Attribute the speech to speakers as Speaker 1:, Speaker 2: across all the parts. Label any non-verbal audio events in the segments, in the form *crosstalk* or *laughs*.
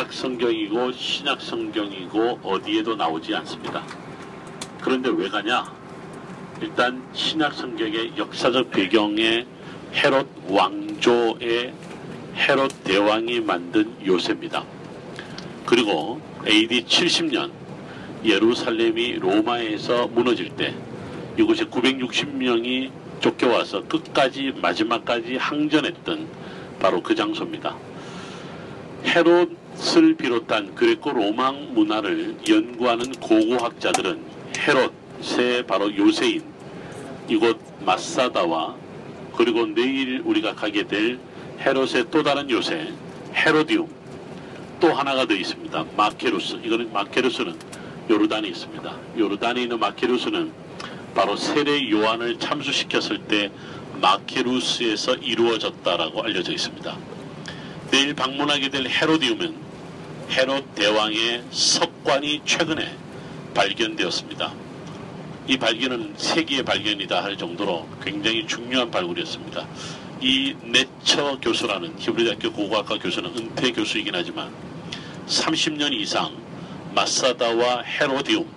Speaker 1: 구약 성경이고 신약 성경이고 어디에도 나오지 않습니다. 그런데 왜 가냐? 일단 신약 성경의 역사적 배경에 헤롯 왕조의 헤롯 대왕이 만든 요새입니다. 그리고 AD 70년 예루살렘이 로마에서 무너질 때 이곳에 960명이 쫓겨와서 끝까지 마지막까지 항전했던 바로 그 장소입니다. 헤롯 을 비롯한 그레코 로마 문화를 연구하는 고고학자들은 헤롯의 바로 요새인 이곳 마사다와 그리고 내일 우리가 가게 될 헤롯의 또 다른 요새 헤로디움 또 하나가 더 있습니다. 마케루스 이거는 마케루스는 요르단에 있습니다. 요르단에 있는 마케루스는 바로 세례 요한을 참수시켰을 때 마케루스에서 이루어졌다라고 알려져 있습니다. 내일 방문하게 될 헤로디움은 헤롯 대왕의 석관이 최근에 발견되었습니다. 이 발견은 세계의 발견이다 할 정도로 굉장히 중요한 발굴이었습니다. 이 네처 교수라는 히브리대학교 고고학과 교수는 은퇴 교수이긴 하지만 30년 이상 마사다와 헤로디움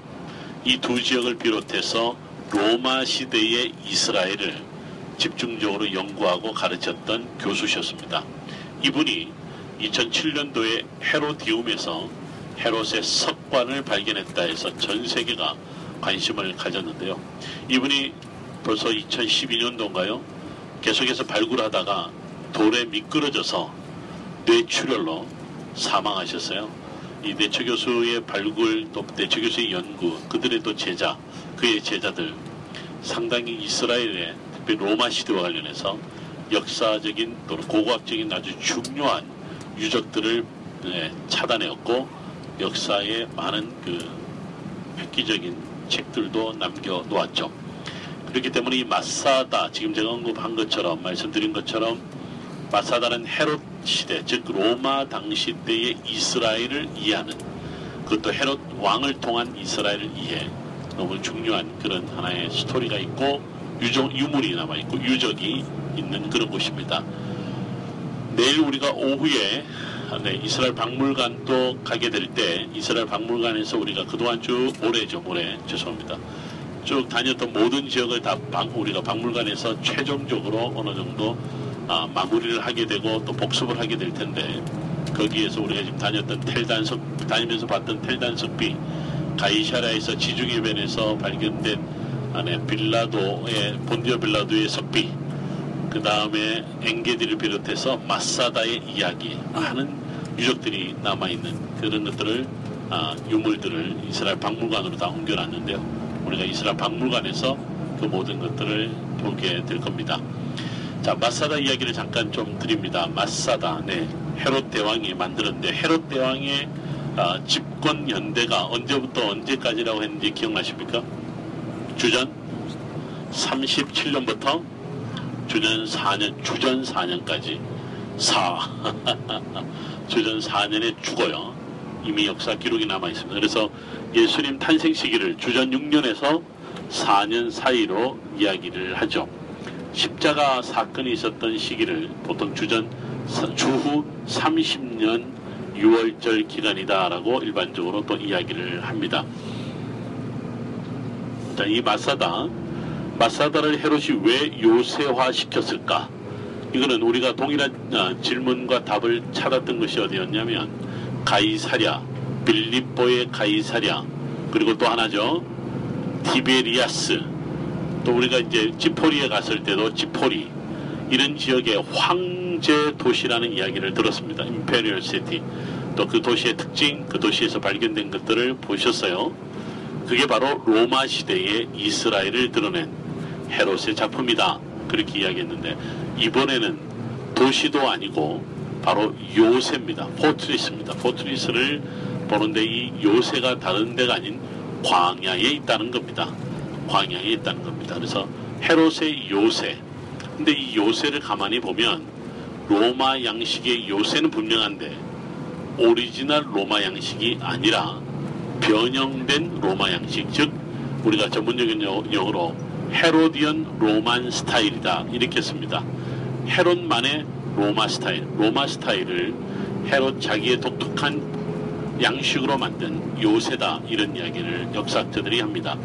Speaker 1: 이 두 지역을 비롯해서 로마 시대의 이스라엘을 집중적으로 연구하고 가르쳤던 교수셨습니다. 이분이 2007년도에 헤로디움에서 헤롯의 석관을 발견했다 해서 전 세계가 관심을 가졌는데요. 이분이 벌써 2012년도인가요? 계속해서 발굴하다가 돌에 미끄러져서 뇌출혈로 사망하셨어요. 이 내처 교수의 발굴 또 내처 교수의 연구 그들의 또 제자 그의 제자들 상당히 이스라엘의 특히 로마 시대와 관련해서 역사적인 또는 고고학적인 아주 중요한 유적들을 네, 찾아내었고 역사에 많은 그 획기적인 책들도 남겨 놓았죠. 그렇기 때문에 이 마사다 지금 제가 언급한 것처럼 말씀드린 것처럼 마사다는 헤롯 시대 즉 로마 당시 때의 이스라엘을 이해하는 그것도 헤롯 왕을 통한 이스라엘을 이해 너무 중요한 그런 하나의 스토리가 있고 유적, 유물이 남아 있고 유적이 있는 그런 곳입니다. 내일 우리가 오후에 네, 이스라엘 박물관도 가게 될 때 이스라엘 박물관에서 우리가 그동안 쭉 모레죠 모레 죄송합니다. 쭉 다녔던 모든 지역을 다 방, 우리가 박물관에서 최종적으로 어느 정도 아, 마무리를 하게 되고 또 복습을 하게 될 텐데 거기에서 우리가 지금 다녔던 텔단석 다니면서 봤던 텔단석비 가이샤라에서 지중해변에서 발견된 안에 빌라도의 본디오 빌라도의 석비 그 다음에 엥게디를 비롯해서 마사다의 이야기 많은 유적들이 남아있는 그런 것들을 아, 유물들을 이스라엘 박물관으로 다 옮겨놨는데요. 우리가 이스라엘 박물관에서 그 모든 것들을 보게 될 겁니다. 자, 마사다 이야기를 잠깐 좀 드립니다. 마사다, 네, 헤롯 대왕이 만들었는데 헤롯 대왕의 아, 집권 연대가 언제부터 언제까지라고 했는지 기억나십니까? 주전 37년부터 주전 4년, 주전 4년까지 4. *laughs* 주전 4년에 죽어요. 이미 역사 기록이 남아 있습니다. 그래서 예수님 탄생 시기를 주전 6년에서 4년 사이로 이야기를 하죠. 십자가 사건이 있었던 시기를 보통 주전 주후 30년 6월절 기간이다라고 일반적으로 또 이야기를 합니다. 자, 이 마사다, 마사다를 헤롯이 왜 요새화 시켰을까? 이거는 우리가 동일한 아, 질문과 답을 찾았던 것이 어디였냐면 가이사랴, 빌립보의 가이사랴, 그리고 또 하나죠. 티베리아스, 또 우리가 이제 지포리에 갔을 때도 지포리 이런 지역의 황제 도시라는 이야기를 들었습니다. Imperial City. 또 그 도시의 특징, 그 도시에서 발견된 것들을 보셨어요. 그게 바로 로마 시대의 이스라엘을 드러낸 헤롯의 작품이다. 그렇게 이야기했는데 이번에는 도시도 아니고 바로 요새입니다. fortress입니다. fortress를 보는데 이 요새가 다른 데가 아닌 광야에 있다는 겁니다. 광야에 있다는 겁니다. 그래서 헤롯의 요새. 근데 이 요새를 가만히 보면 로마 양식의 요새는 분명한데 오리지널 로마 양식이 아니라 변형된 로마 양식, 즉 우리가 전문적인 용어로 Herodian Roman style이다 이렇게 씁니다. 헤롯만의 로마 스타일, 로마 스타일을 헤롯 자기의 독특한 양식으로 만든 요새다 이런 이야기를 역사학자들이 합니다.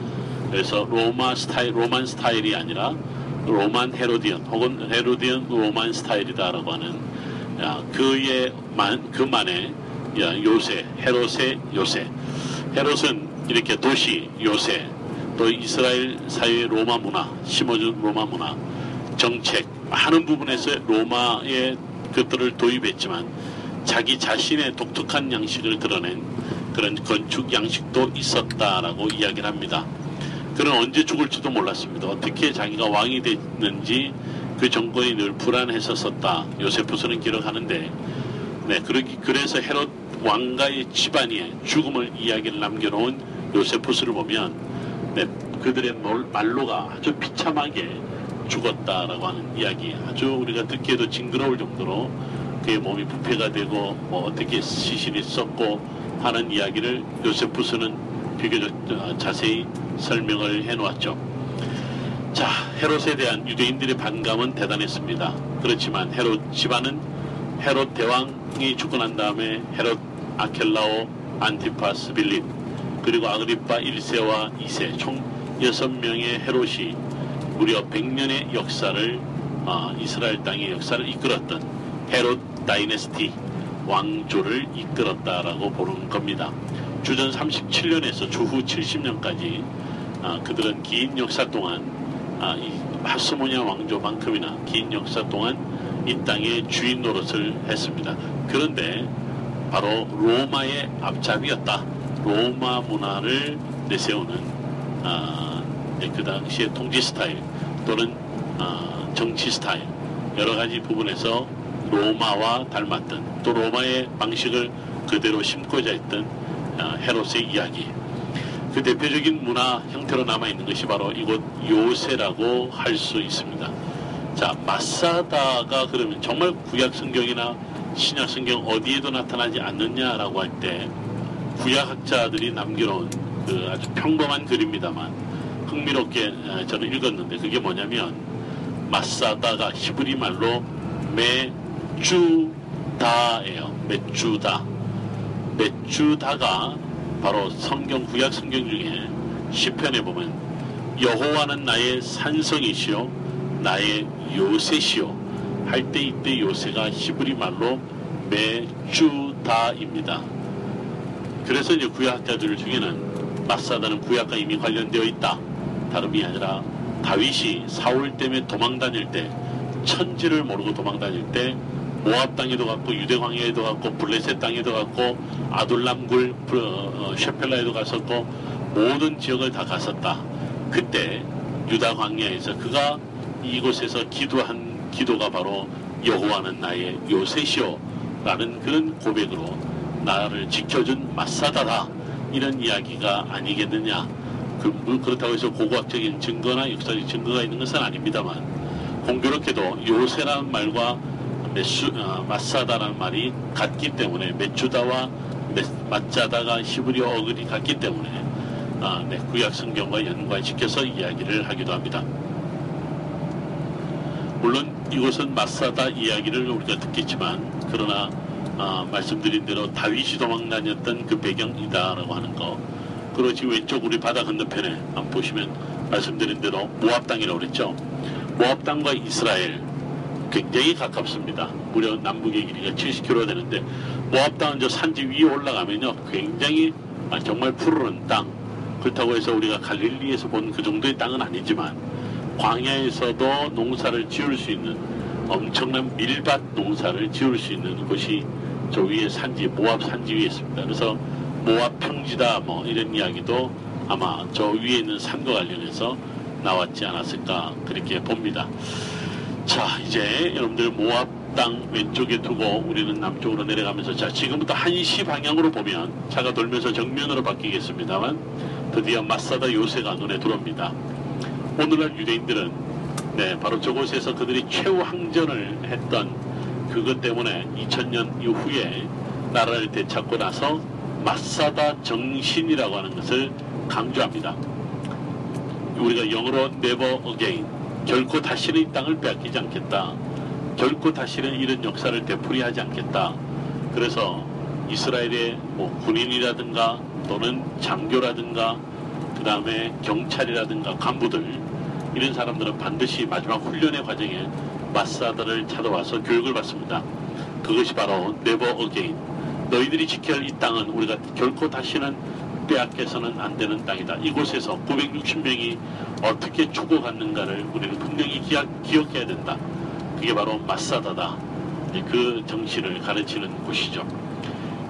Speaker 1: 그래서 로마 스타일, Roman style이 아니라 Roman Herodian 혹은 Herodian Roman style이다라고 하는 야, 그의 만 그만의 야, 요새 헤롯의 요새 헤롯은 이렇게 도시 요새 또 이스라엘 사회의 로마 문화 심어준 로마 문화 정책 많은 부분에서 로마의 것들을 도입했지만 자기 자신의 독특한 양식을 드러낸 그런 건축 양식도 있었다라고 이야기를 합니다. 그는 언제 죽을지도 몰랐습니다. 어떻게 자기가 왕이 됐는지 그 정권이 늘 불안했었었다. 요세푸스는 기록하는데, 네, 그러기, 그래서 헤롯 왕가의 집안의 죽음을 이야기를 남겨놓은 요세푸스를 보면, 네, 그들의 말로가 아주 비참하게 죽었다라고 하는 이야기, 아주 우리가 듣기에도 징그러울 정도로 그의 몸이 부패가 되고, 뭐 어떻게 시신이 썩고 하는 이야기를 요세푸스는 비교적 어, 자세히 설명을 해놓았죠. 자, 헤롯에 대한 유대인들의 반감은 대단했습니다. 그렇지만 헤롯 집안은 헤롯 대왕이 죽고 난 다음에 헤롯 아켈라오 안티파스 빌립 그리고 아그리파 1세와 2세 총 6명의 헤롯이 무려 100년의 역사를 어, 이스라엘 땅의 역사를 이끌었던 헤롯 dynasty 왕조를 이끌었다라고 보는 겁니다. 주전 37년에서 주후 70년까지 아, 그들은 긴 역사 동안 아, 이 하스모니아 왕조만큼이나 긴 역사 동안 이 땅의 주인 노릇을 했습니다. 그런데 바로 로마의 앞잡이였다. 로마 문화를 내세우는 아, 네, 그 당시의 통치 스타일 또는 아, 정치 스타일 여러 가지 부분에서 로마와 닮았던 또 로마의 방식을 그대로 심고자 했던 아, 헤롯의 이야기. 그 대표적인 문화 형태로 남아있는 것이 바로 이곳 요새라고 할 수 있습니다. 자, 마사다가 그러면 정말 구약 성경이나 신약 성경 어디에도 나타나지 않느냐라고 할 때 구약학자들이 남겨놓은 그 아주 평범한 글입니다만 흥미롭게 아, 저는 읽었는데 그게 뭐냐면 마사다가 히브리 말로 메주다예요. 메주다. 메주다가 바로 성경 구약 성경 중에 시편에 보면 여호와는 나의 산성이시요 나의 요새시요 할 때 이때 요새가 히브리 말로 메주다입니다. 그래서 이제 구약자들 중에는 마사다는 구약과 이미 관련되어 있다. 다름이 아니라 다윗이 사울 때문에 도망 다닐 때 천지를 모르고 도망 다닐 때 모압 땅에도 갔고 유대 광야에도 갔고 블레셋 땅에도 갔고 아둘람굴 어, 셰펠라에도 갔었고 모든 지역을 다 갔었다. 그때 유다 광야에서 그가 이곳에서 기도한 기도가 바로 여호와는 나의 요새시오라는 그런 고백으로 나를 지켜준 마사다다 이런 이야기가 아니겠느냐. 그, 뭐 그렇다고 해서 고고학적인 증거나 역사적 증거가 있는 것은 아닙니다만 공교롭게도 요새라는 말과 메수, 어, 마사다라는 말이 같기 때문에 메추다와 마짜다가 히브리어 어글이 같기 때문에 아, 네, 구약 성경과 연관시켜서 이야기를 하기도 합니다. 물론 이곳은 마사다 이야기를 우리가 듣겠지만 그러나 아, 말씀드린 대로 다윗이 도망 다녔던 그 배경이다라고 하는 거 그렇지 왼쪽 우리 바다 건너편에 보시면 말씀드린 대로 모압 땅이라고 그랬죠. 모압 땅과 이스라엘 굉장히 가깝습니다. 무려 남북의 길이가 70km 되는데 모압 땅은 저 산지 위에 올라가면요 굉장히 아, 정말 푸르른 땅 그렇다고 해서 우리가 갈릴리에서 본 그 정도의 땅은 아니지만 광야에서도 농사를 지을 수 있는 엄청난 밀밭 농사를 지을 수 있는 곳이 저 위에 산지 모압 산지 위에 있습니다. 그래서 모압 평지다 뭐 이런 이야기도 아마 저 위에 있는 산과 관련해서 나왔지 않았을까 그렇게 봅니다. 자 이제 여러분들 모압 땅 왼쪽에 두고 우리는 남쪽으로 내려가면서 자 지금부터 한시 방향으로 보면 차가 돌면서 정면으로 바뀌겠습니다만 드디어 마사다 요새가 눈에 들어옵니다. 오늘날 유대인들은 네 바로 저곳에서 그들이 최후 항전을 했던 그것 때문에 2000년 이후에 나라를 되찾고 나서 마사다 정신이라고 하는 것을 강조합니다. 우리가 영어로 never again 결코 다시는 이 땅을 빼앗기지 않겠다. 결코 다시는 이런 역사를 되풀이하지 않겠다. 그래서 이스라엘의 뭐 군인이라든가 또는 장교라든가 그 다음에 경찰이라든가 간부들 이런 사람들은 반드시 마지막 훈련의 과정에 마사다를 찾아와서 교육을 받습니다. 그것이 바로 never again 너희들이 지켜야 할 이 땅은 우리가 결코 다시는 빼앗겨서는 안 되는 땅이다. 이곳에서 960명이 어떻게 죽어갔는가를 우리는 분명히 기억, 기억해야 된다. 그게 바로 마사다다. 이제 그 정신을 가르치는 곳이죠.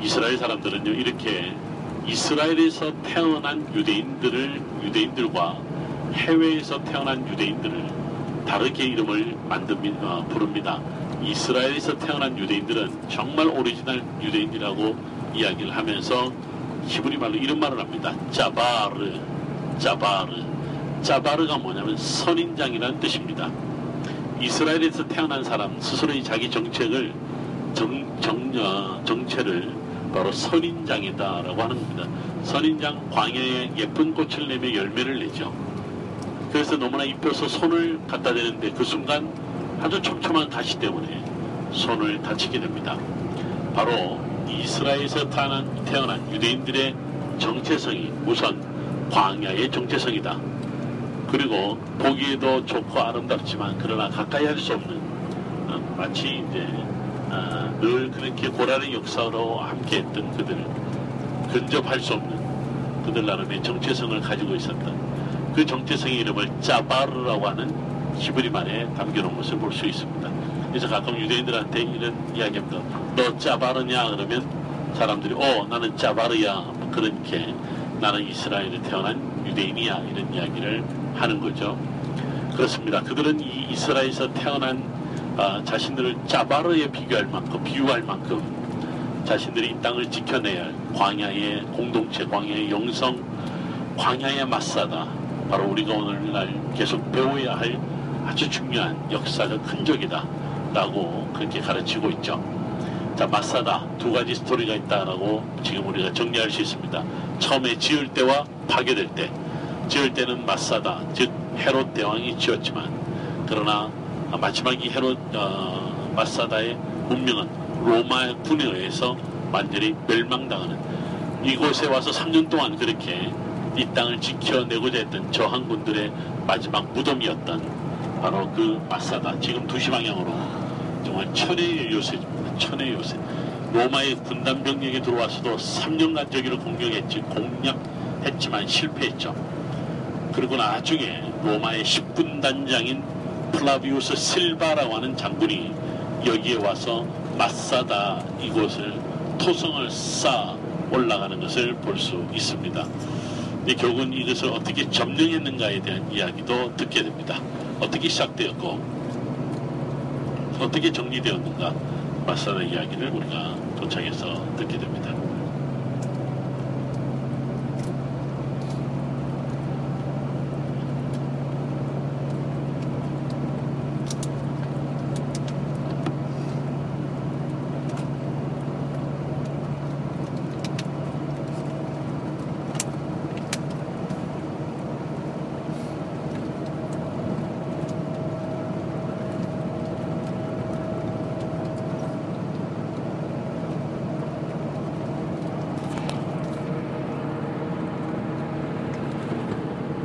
Speaker 1: 이스라엘 사람들은요 이렇게 이스라엘에서 태어난 유대인들을 유대인들과 해외에서 태어난 유대인들을 다르게 이름을 만듭니다. 어, 부릅니다. 이스라엘에서 태어난 유대인들은 정말 오리지널 유대인이라고 이야기를 하면서 히브리 말로 이런 말을 합니다. צבר, צבר. צבר가 뭐냐면 선인장이라는 뜻입니다. 이스라엘에서 태어난 사람 스스로의 자기 정책을 정, 정, 어, 정체를 바로 선인장이다라고 하는 겁니다. 선인장 광야에 예쁜 꽃을 내며 열매를 내죠. 그래서 너무나 이뻐서 손을 갖다 대는데 그 순간 아주 촘촘한 가시 때문에 손을 다치게 됩니다. 바로 이스라엘에서 태어난, 태어난 유대인들의 정체성이 우선 광야의 정체성이다. 그리고 보기에도 좋고 아름답지만 그러나 가까이 할 수 없는 어, 마치 이제 아, 늘 그렇게 고라는 역사로 함께했던 그들 근접할 수 없는 그들 나름의 정체성을 가지고 있었던 그 정체성의 이름을 짜바르라고 하는 히브리말에 담겨놓은 것을 볼 수 있습니다. 그래서 가끔 유대인들한테 이런 이야기합니다. 너 짜바르냐 그러면 사람들이 어 나는 짜바르야 뭐 그렇게 나는 이스라엘에 태어난 유대인이야 이런 이야기를 하는 거죠. 그렇습니다. 그들은 이 이스라엘에서 태어난 아, 자신들을 짜바르에 비교할 만큼 비유할 만큼 자신들이 이 땅을 지켜내야 할 광야의 공동체, 광야의 영성, 광야의 마사다. 바로 우리가 오늘날 계속 배워야 할 아주 중요한 역사적 흔적이다. 라고 그렇게 가르치고 있죠. 자, 마사다. 두 가지 스토리가 있다라고 지금 우리가 정리할 수 있습니다. 처음에 지을 때와 파괴될 때. 지을 때는 마사다. 즉, 헤롯 대왕이 지었지만, 그러나 마지막이 헤롯, 어, 마사다의 문명은 로마 군에 의해서 완전히 멸망당하는 이곳에 와서 3년 동안 그렇게 이 땅을 지켜내고자 했던 저항군들의 마지막 무덤이었던 바로 그 마사다. 지금 두시 방향으로 정말 천의 요새입니다. 천의 요새. 로마의 군단 병력이 들어와서도 3년간 저기를 공격했지 공략했지만 실패했죠. 그리고 나중에 로마의 10군 단장인 플라비우스 실바라고 하는 장군이 여기에 와서 마사다 이곳을 토성을 쌓아 올라가는 것을 볼 수 있습니다. 결국은 이것을 어떻게 점령했는가에 대한 이야기도 듣게 됩니다. 어떻게 시작되었고 어떻게 정리되었는가 마사다 이야기를 우리가 도착해서 듣게 됩니다.